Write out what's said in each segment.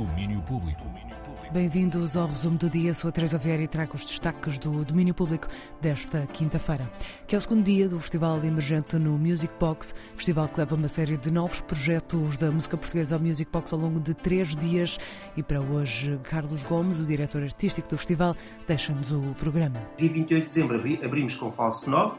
Domínio Público. Bem-vindos ao resumo do dia. Sou a Teresa Vieira e trago os destaques do domínio público desta quinta-feira, que é o segundo dia do Festival Emergente no Music Box, festival que leva uma série de novos projetos da música portuguesa ao Music Box ao longo de três dias. E para hoje, Carlos Gomes, o diretor artístico do festival, deixa-nos o programa. Dia 28 de dezembro abrimos com Falso 9,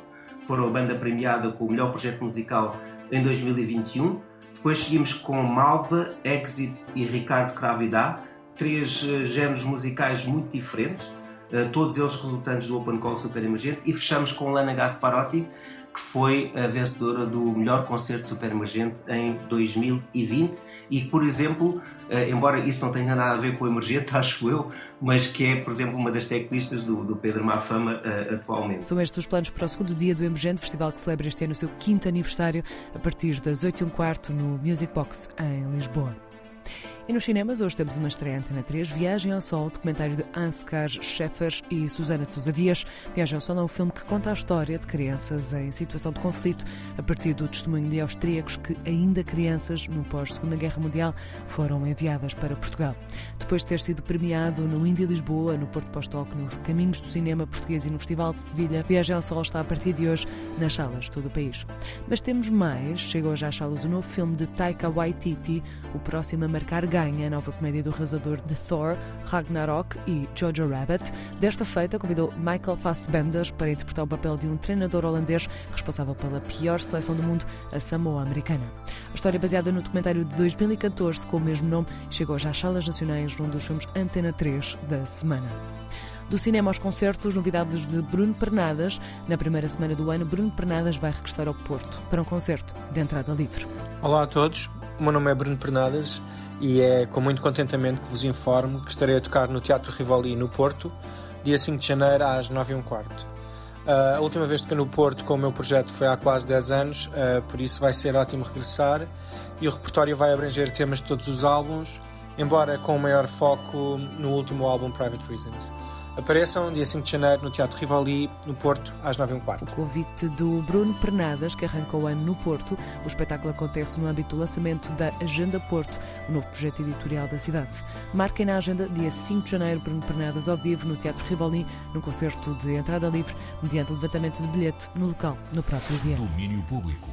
foram a banda premiada com o melhor projeto musical em 2021. Depois seguimos com Malva, Exit e Ricardo Cravidá, três uh, géneros musicais muito diferentes, uh, todos eles resultantes do Open Call Super Emergente, e fechamos com Lana Gasparotti, que foi a vencedora do melhor concerto super emergente em 2020 e, por exemplo, uh, embora isso não tenha nada a ver com o emergente, acho eu, mas que é, por exemplo, uma das teclistas do, do Pedro Mafama uh, atualmente. São estes os planos para o segundo dia do Emergente, festival que celebra este ano o seu quinto aniversário, a partir das 8 h quarto no Music Box, em Lisboa. E nos cinemas, hoje temos uma estreia Antena 3, Viagem ao Sol, documentário de Ansgar Scheffer e Susana Sousa Dias. Viagem ao Sol é um filme que conta a história de crianças em situação de conflito, a partir do testemunho de austríacos que, ainda crianças, no pós-Segunda Guerra Mundial, foram enviadas para Portugal. Depois de ter sido premiado no Indy Lisboa, no Porto Pós-Toque, nos Caminhos do Cinema Português e no Festival de Sevilha, Viagem ao Sol está a partir de hoje nas salas de todo o país. Mas temos mais. Chega hoje às salas o novo filme de Taika Waititi, o próximo a marcar ganha, a nova comédia do realizador de Thor, Ragnarok e Jojo Rabbit. Desta feita, convidou Michael Fassbender para interpretar o papel de um treinador holandês responsável pela pior seleção do mundo, a Samoa Americana. A história é baseada no documentário de 2014 com o mesmo nome chegou já às salas nacionais num dos filmes Antena 3 da semana. Do cinema aos concertos, novidades de Bruno Pernadas. Na primeira semana do ano, Bruno Pernadas vai regressar ao Porto para um concerto de entrada livre. Olá a todos, o meu nome é Bruno Pernadas e é com muito contentamento que vos informo que estarei a tocar no Teatro Rivoli no Porto, dia 5 de janeiro às 9 h quarto. Uh, a última vez que toquei no Porto com o meu projeto foi há quase 10 anos, uh, por isso vai ser ótimo regressar e o repertório vai abranger temas de todos os álbuns, embora com maior foco no último álbum Private Reasons. Apareçam dia 5 de janeiro no Teatro Rivoli, no Porto, às 9 h quarto. O convite do Bruno Pernadas, que arrancou o ano no Porto. O espetáculo acontece no âmbito do lançamento da Agenda Porto, o novo projeto editorial da cidade. Marquem na agenda dia 5 de janeiro Bruno Pernadas ao vivo no Teatro Rivoli, num concerto de entrada livre, mediante levantamento de bilhete no local, no próprio dia. Domínio Público.